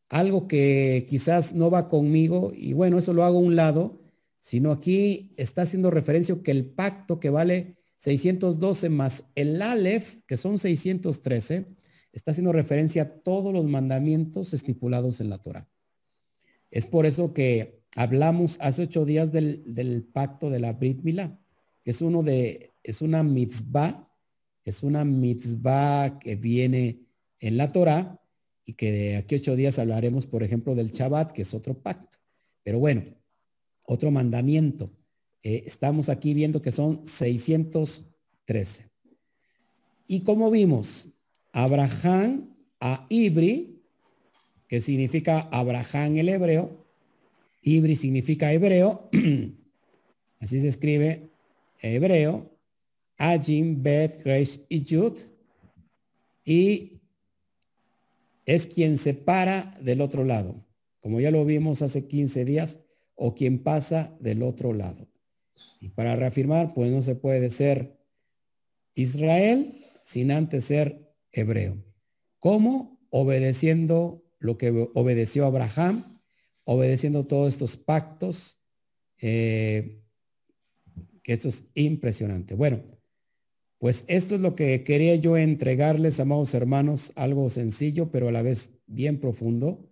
algo que quizás no va conmigo, y bueno, eso lo hago a un lado, sino aquí está haciendo referencia que el pacto que vale 612 más el Aleph, que son 613, está haciendo referencia a todos los mandamientos estipulados en la Torah. Es por eso que hablamos hace ocho días del, pacto de la Brit Milá, que es uno de, es una mitzvah, es una mitzvah que viene en la Torah y que de aquí ocho días hablaremos, por ejemplo, del Shabbat, que es otro pacto. Pero bueno, otro mandamiento. Eh, estamos aquí viendo que son 613. Y como vimos, Abraham a Ibri, que significa Abraham el hebreo. Ibri significa hebreo. Así se escribe hebreo. Ajim, Bet, Grace y Yud. Y es quien se para del otro lado. Como ya lo vimos hace 15 días, o quien pasa del otro lado. Y para reafirmar, pues no se puede ser Israel sin antes ser hebreo. ¿Cómo? Obedeciendo lo que obedeció Abraham, obedeciendo todos estos pactos, eh, que esto es impresionante. Bueno, pues esto es lo que quería yo entregarles, amados hermanos, algo sencillo, pero a la vez bien profundo.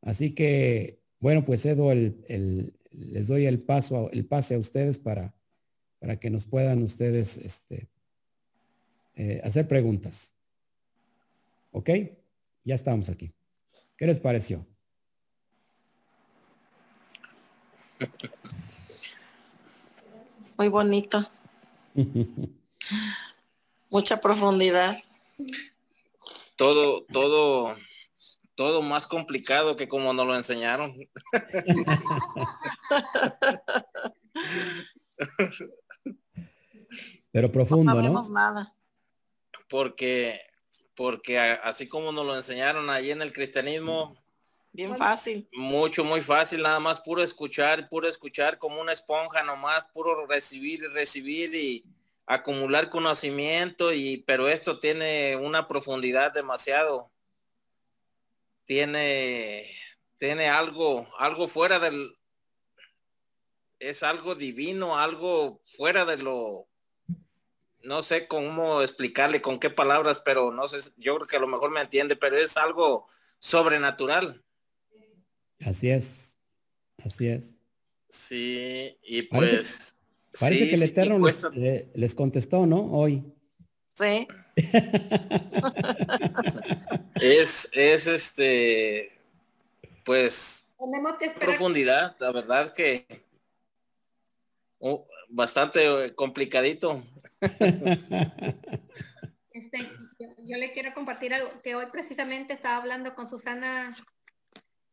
Así que, bueno, pues el, les doy el paso, el pase a ustedes para, para que nos puedan ustedes este, eh, hacer preguntas. ¿Ok? Ya estamos aquí. ¿Qué les pareció? Muy bonito. Mucha profundidad. Todo, todo, todo más complicado que como nos lo enseñaron. Pero profundo, ¿no? nada. Porque porque así como nos lo enseñaron allí en el cristianismo, bien fácil. Mucho, muy fácil, nada más puro escuchar, puro escuchar como una esponja nomás, puro recibir y recibir y acumular conocimiento y pero esto tiene una profundidad demasiado tiene tiene algo algo fuera del es algo divino, algo fuera de lo no sé cómo explicarle con qué palabras, pero no sé, yo creo que a lo mejor me entiende, pero es algo sobrenatural. Así es, así es. Sí, y pues... Parece, que el Eterno les, contestó, ¿no? Hoy. Sí. es, es este, pues, profundidad, la verdad que bastante complicadito. Este, yo, le quiero compartir algo que hoy precisamente estaba hablando con Susana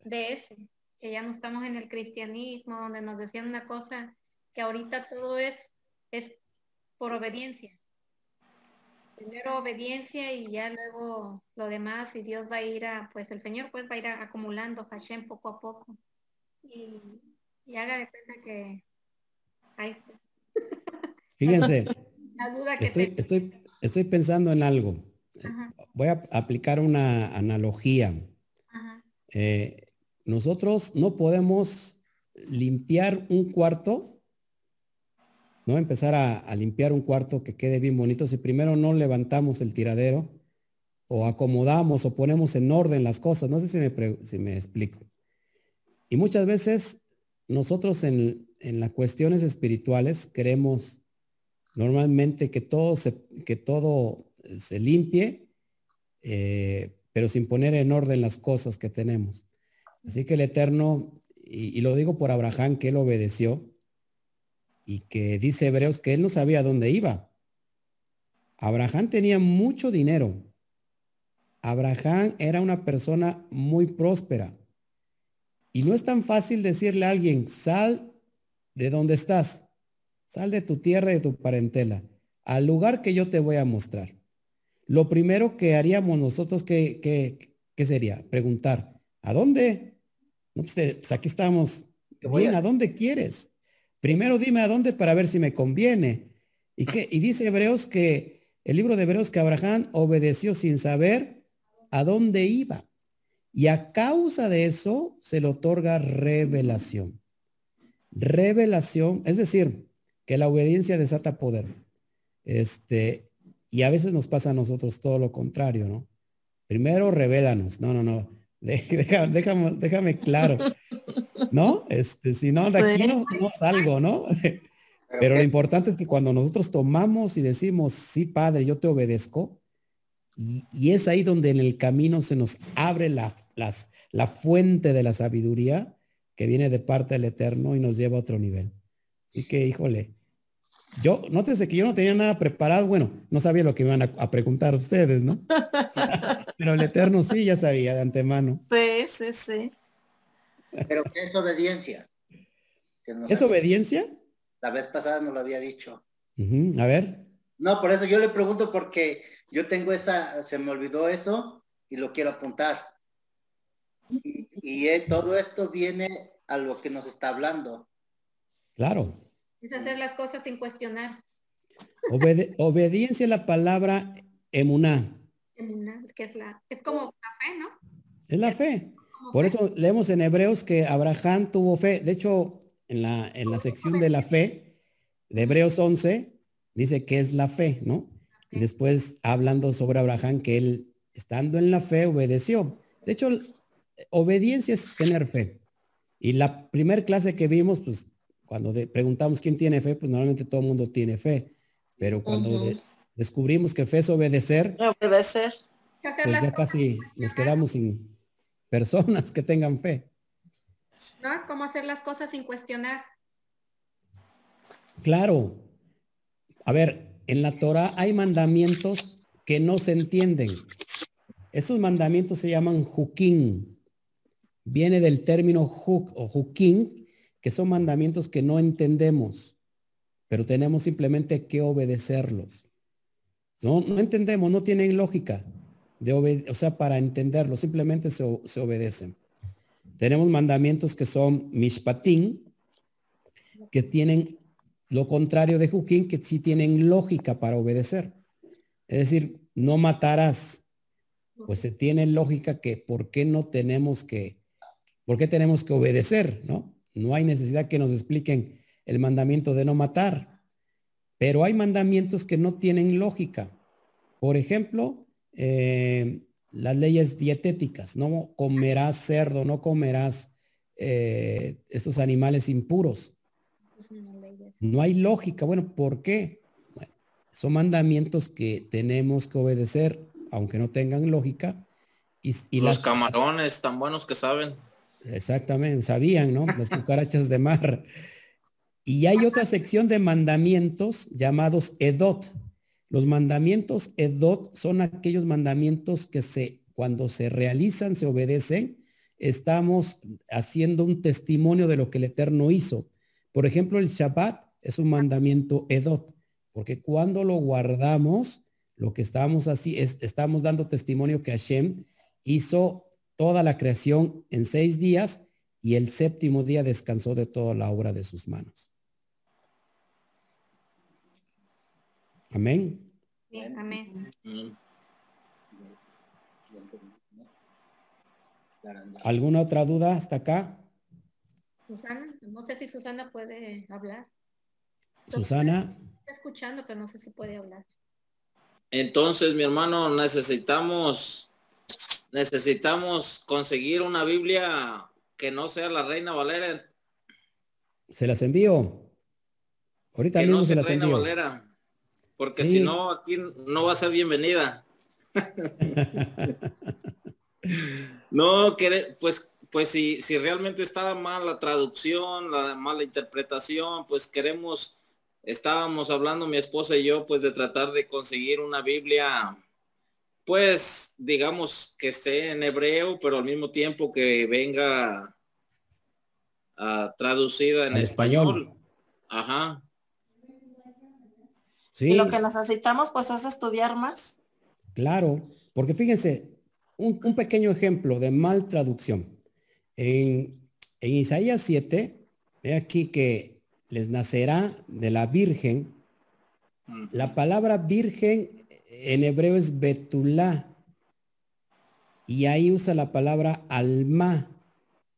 de ese, que ya no estamos en el cristianismo, donde nos decían una cosa, que ahorita todo es, es por obediencia. Primero obediencia y ya luego lo demás y Dios va a ir a, pues el Señor pues va a ir acumulando Hashem poco a poco. Y, haga de cuenta que hay Fíjense, estoy, estoy, pensando en algo. Voy a aplicar una analogía. Eh, nosotros no podemos limpiar un cuarto, no empezar a, limpiar un cuarto que quede bien bonito si primero no levantamos el tiradero o acomodamos o ponemos en orden las cosas. No sé si me, explico. Y muchas veces nosotros en, en las cuestiones espirituales queremos normalmente que todo se, que todo se limpie, eh, pero sin poner en orden las cosas que tenemos. Así que el Eterno, y, lo digo por Abraham, que él obedeció, y que dice Hebreos que él no sabía dónde iba. Abraham tenía mucho dinero. Abraham era una persona muy próspera. Y no es tan fácil decirle a alguien, sal de donde estás. Sal de tu tierra y de tu parentela, al lugar que yo te voy a mostrar. Lo primero que haríamos nosotros, ¿qué, sería? Preguntar, ¿a dónde? No, pues, pues aquí estamos. Bien, a... dónde quieres? Primero dime a dónde para ver si me conviene. Y, que, y dice Hebreos que el libro de Hebreos que Abraham obedeció sin saber a dónde iba. Y a causa de eso se le otorga revelación. Revelación, es decir, que la obediencia desata poder. Este, y a veces nos pasa a nosotros todo lo contrario, ¿no? Primero revélanos. No, no, no. Déjame, déjame, claro. ¿No? Este, si no, de aquí no, no salgo, ¿no? Pero lo importante es que cuando nosotros tomamos y decimos, sí, Padre, yo te obedezco, y, es ahí donde en el camino se nos abre la, las, la fuente de la sabiduría que viene de parte del Eterno y nos lleva a otro nivel. Así que, híjole, yo, nótese que yo no tenía nada preparado, bueno, no sabía lo que iban a, preguntar ustedes, ¿no? Pero el Eterno sí ya sabía de antemano. Sí, sí, sí. Pero ¿qué es obediencia? ¿Es obediencia? La vez pasada no lo había dicho. A ver. No, por eso yo le pregunto porque yo tengo esa, se me olvidó eso y lo quiero apuntar. Y, todo esto viene a lo que nos está hablando. Claro. Es hacer las cosas sin cuestionar. obediencia es la palabra emuná. Que es la, es como la fe, ¿no? Es la fe. Por eso leemos en Hebreos que Abraham tuvo fe. De hecho, en la, en la sección de la fe, de Hebreos 11, dice que es la fe, ¿no? Y después hablando sobre Abraham, que él, estando en la fe, obedeció. De hecho, obediencia es tener fe. Y la primer clase que vimos, pues cuando preguntamos quién tiene fe, pues normalmente todo el mundo tiene fe. Pero cuando descubrimos que fe es obedecer, obedecer. pues ya casi nos quedamos sin personas que tengan fe. ¿No? ¿Cómo hacer las cosas sin cuestionar? Claro. A ver, en la Torah hay mandamientos que no se entienden. Esos mandamientos se llaman jukim. Viene del término juk o jukim, que son mandamientos que no entendemos, pero tenemos simplemente que obedecerlos. No, entendemos, no tienen lógica de o sea, para entenderlo, simplemente se, se obedecen. Tenemos mandamientos que son mishpatim, que tienen lo contrario de Juquín, que sí tienen lógica para obedecer. Es decir, no matarás. Pues se tiene lógica que por qué no tenemos que, por qué tenemos que obedecer, ¿no? No hay necesidad que nos expliquen el mandamiento de no matar. Pero hay mandamientos que no tienen lógica. Por ejemplo, eh, las leyes dietéticas, no comerás cerdo, no comerás eh, estos animales impuros. No hay lógica. Bueno, ¿por qué? son mandamientos que tenemos que obedecer, aunque no tengan lógica. Y, Los camarones tan buenos que saben. Exactamente, sabían, ¿no? Las cucarachas de mar. Y hay otra sección de mandamientos llamados edot. Los mandamientos edot son aquellos mandamientos que se, cuando se realizan, se obedecen, estamos haciendo un testimonio de lo que el Eterno hizo. Por ejemplo, el Shabbat es un mandamiento edot, porque cuando lo guardamos, lo que estamos así es, estamos dando testimonio que Hashem hizo toda la creación en seis días y el séptimo día descansó de toda la obra de sus manos. Amén. amén. ¿Alguna otra duda hasta acá? Susana, no sé si Susana puede hablar. Susana. Está escuchando, pero no sé si puede hablar. Entonces, mi hermano, necesitamos necesitamos conseguir una Biblia que no sea la Reina Valera. Se las envío. Ahorita mismo se las Reina Valera, porque si no, aquí no va a ser bienvenida. no, pues, pues si, si realmente estaba mal la traducción, la mala interpretación, pues queremos, estábamos hablando mi esposa y yo, pues de tratar de conseguir una Biblia pues digamos que esté en hebreo, pero al mismo tiempo que venga traducida en español. Ajá. Sí. Y lo que necesitamos pues es estudiar más. Claro, porque fíjense, un, pequeño ejemplo de mal traducción. En, en Isaías 7, ve aquí que les nacerá de la Virgen. La palabra virgen en hebreo es betulá. Y ahí usa la palabra alma,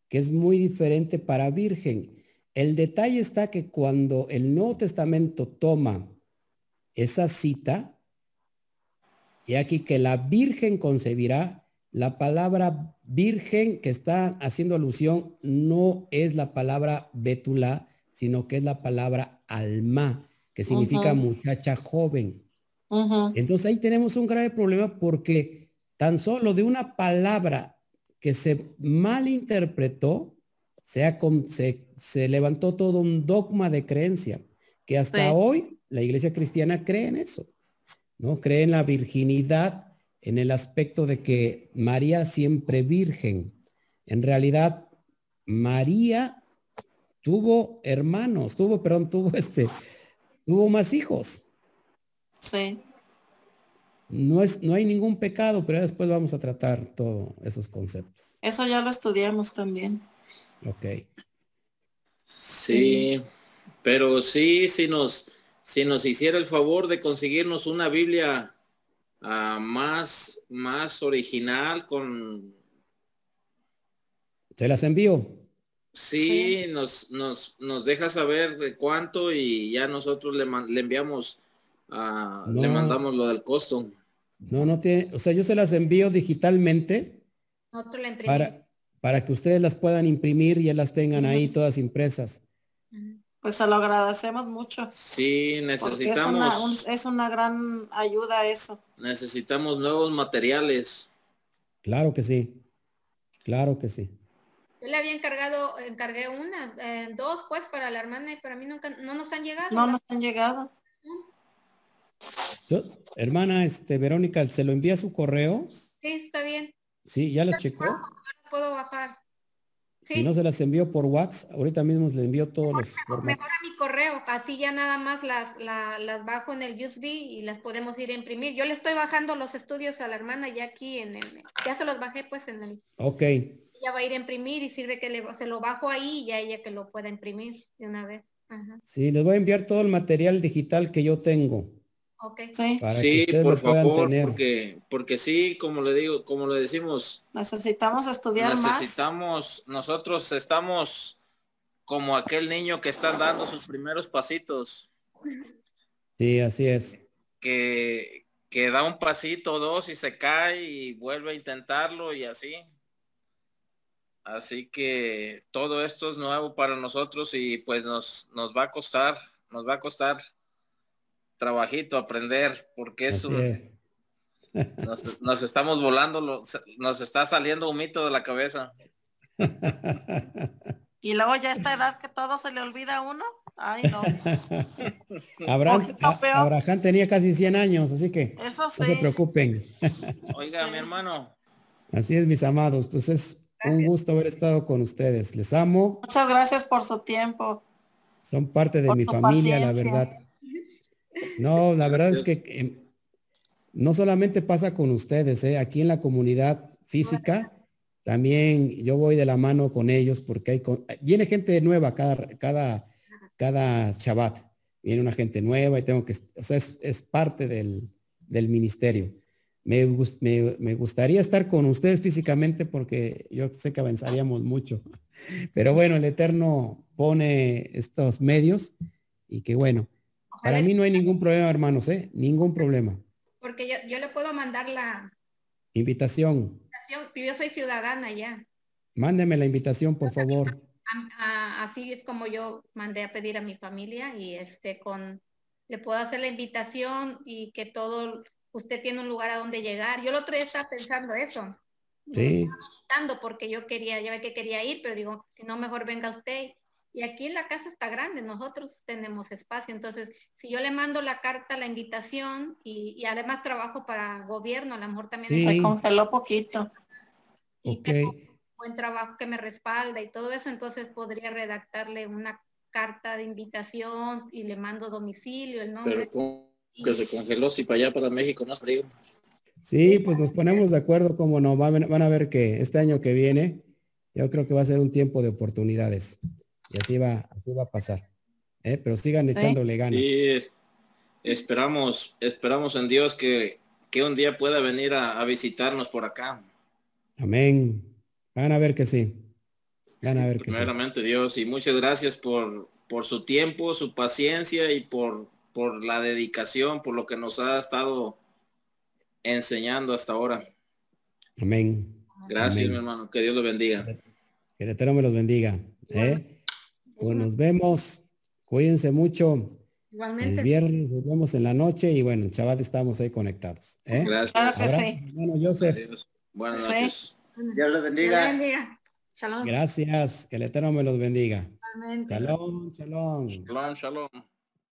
que es muy diferente para virgen. El detalle está que cuando el Nuevo Testamento toma esa cita, y aquí que la Virgen concebirá, la palabra virgen que está haciendo alusión no es la palabra betula, sino que es la palabra alma, que significa muchacha joven. Entonces ahí tenemos un grave problema porque tan solo de una palabra que se malinterpretó, se, se, se levantó todo un dogma de creencia, que hasta hoy la iglesia cristiana cree en eso. ¿no? Cree en la virginidad en el aspecto de que María siempre virgen. En realidad, María tuvo hermanos, tuvo, perdón, tuvo este, tuvo más hijos. Sí. No, es, no hay ningún pecado, pero después vamos a tratar todos esos conceptos. Eso ya lo estudiamos también. Ok. Sí, pero sí, si nos, si nos hiciera el favor de conseguirnos una Biblia uh, más, más original con... ¿Se las envío? Sí, sí, Nos, nos, nos deja saber de cuánto y ya nosotros le, le enviamos, uh, no, le mandamos lo del costo. No, no tiene, o sea, yo se las envío digitalmente para, para que ustedes las puedan imprimir y ya las tengan uh -huh. ahí todas impresas. Pues se lo agradecemos mucho. Sí, necesitamos. Es una, un, es una, gran ayuda eso. Necesitamos nuevos materiales. Claro que sí. Claro que sí. Yo le había encargado, encargué unas, eh, dos pues para la hermana y para mí nunca, no nos han llegado. No nos han llegado. Yo, hermana, este, Verónica, ¿se lo envía a su correo? Sí, está bien. Sí, ¿ya lo checó? Puedo bajar. Sí. Si no se las envío por WhatsApp, ahorita mismo les envío todos mejor, los formatos. Mejor a mi correo, así ya nada más las, la, las bajo en el USB y las podemos ir a imprimir. Yo le estoy bajando los estudios a la hermana ya aquí en el, ya se los bajé pues en el. Ok. Ella va a ir a imprimir y sirve que le, se lo bajo ahí y ya ella que lo pueda imprimir de una vez. Ajá. Sí, les voy a enviar todo el material digital que yo tengo. Okay. Sí, sí por favor, porque, porque sí, como le digo, como le decimos, necesitamos estudiar necesitamos, más. nosotros estamos como aquel niño que está dando sus primeros pasitos. Sí, así es. Que, que da un pasito, dos y se cae y vuelve a intentarlo y así. Así que todo esto es nuevo para nosotros y pues nos, nos va a costar, nos va a costar trabajito aprender porque eso es. nos, nos, estamos volando lo, nos está saliendo un mito de la cabeza. Y luego ya esta edad que todo se le olvida a uno ay no. Abraham, Abraham tenía casi 100 años así que eso sí. no se preocupen. Oiga sí. mi hermano. Así es mis amados pues es un gusto haber estado con ustedes. Les amo. Muchas gracias por su tiempo. Son parte de por mi familia paciencia. la verdad no, la verdad es que eh, no solamente pasa con ustedes, ¿eh? aquí en la comunidad física, también yo voy de la mano con ellos porque hay, viene gente nueva cada, cada, cada Shabbat, viene una gente nueva y tengo que, o sea, es, es parte del, del ministerio. Me, me, me, gustaría estar con ustedes físicamente porque yo sé que avanzaríamos mucho. Pero bueno, el Eterno pone estos medios y que bueno, para mí no hay ningún problema, hermanos, ¿eh? Ningún problema. Porque yo, yo le puedo mandar la invitación. invitación. Yo soy ciudadana ya. Mándeme la invitación, por favor. Así es como yo mandé a pedir a mi familia y este con le puedo hacer la invitación y que todo usted tiene un lugar a donde llegar. Yo el otro día estaba pensando eso. Sí. Estaba porque yo quería, ya ve que quería ir, pero digo, si no, mejor venga usted y aquí en la casa está grande, nosotros tenemos espacio, entonces si yo le mando la carta, la invitación y, y además trabajo para gobierno, a lo mejor también sí. se congeló poquito. Y okay. tengo buen trabajo que me respalda y todo eso, entonces podría redactarle una carta de invitación y le mando domicilio, el nombre. Pero que se congeló si para allá, para México, más frío. Sí, pues nos ponemos de acuerdo, como no, van, van a ver que este año que viene, yo creo que va a ser un tiempo de oportunidades. Y así va, así va a pasar. ¿eh? pero sigan echándole ganas. Y esperamos, esperamos en Dios que, que un día pueda venir a, a visitarnos por acá. Amén. Van a ver que sí. Van a ver que sí. Primeramente Dios y muchas gracias por, por su tiempo, su paciencia y por, por la dedicación, por lo que nos ha estado enseñando hasta ahora. Amén. Gracias, Amén. mi hermano. Que Dios lo bendiga. Que el Eterno me los bendiga. ¿eh? Pues nos vemos. Cuídense mucho. El Igualmente. viernes nos vemos en la noche y bueno, chaval, estamos ahí conectados. ¿eh? Gracias. Claro que sí. hermano Joseph, Adiós. Buenas Sí. noches. Dios los bendiga. bendiga. Shalom. gracias. Que el Eterno me los bendiga. Igualmente. Shalom, shalom. Shalom, shalom.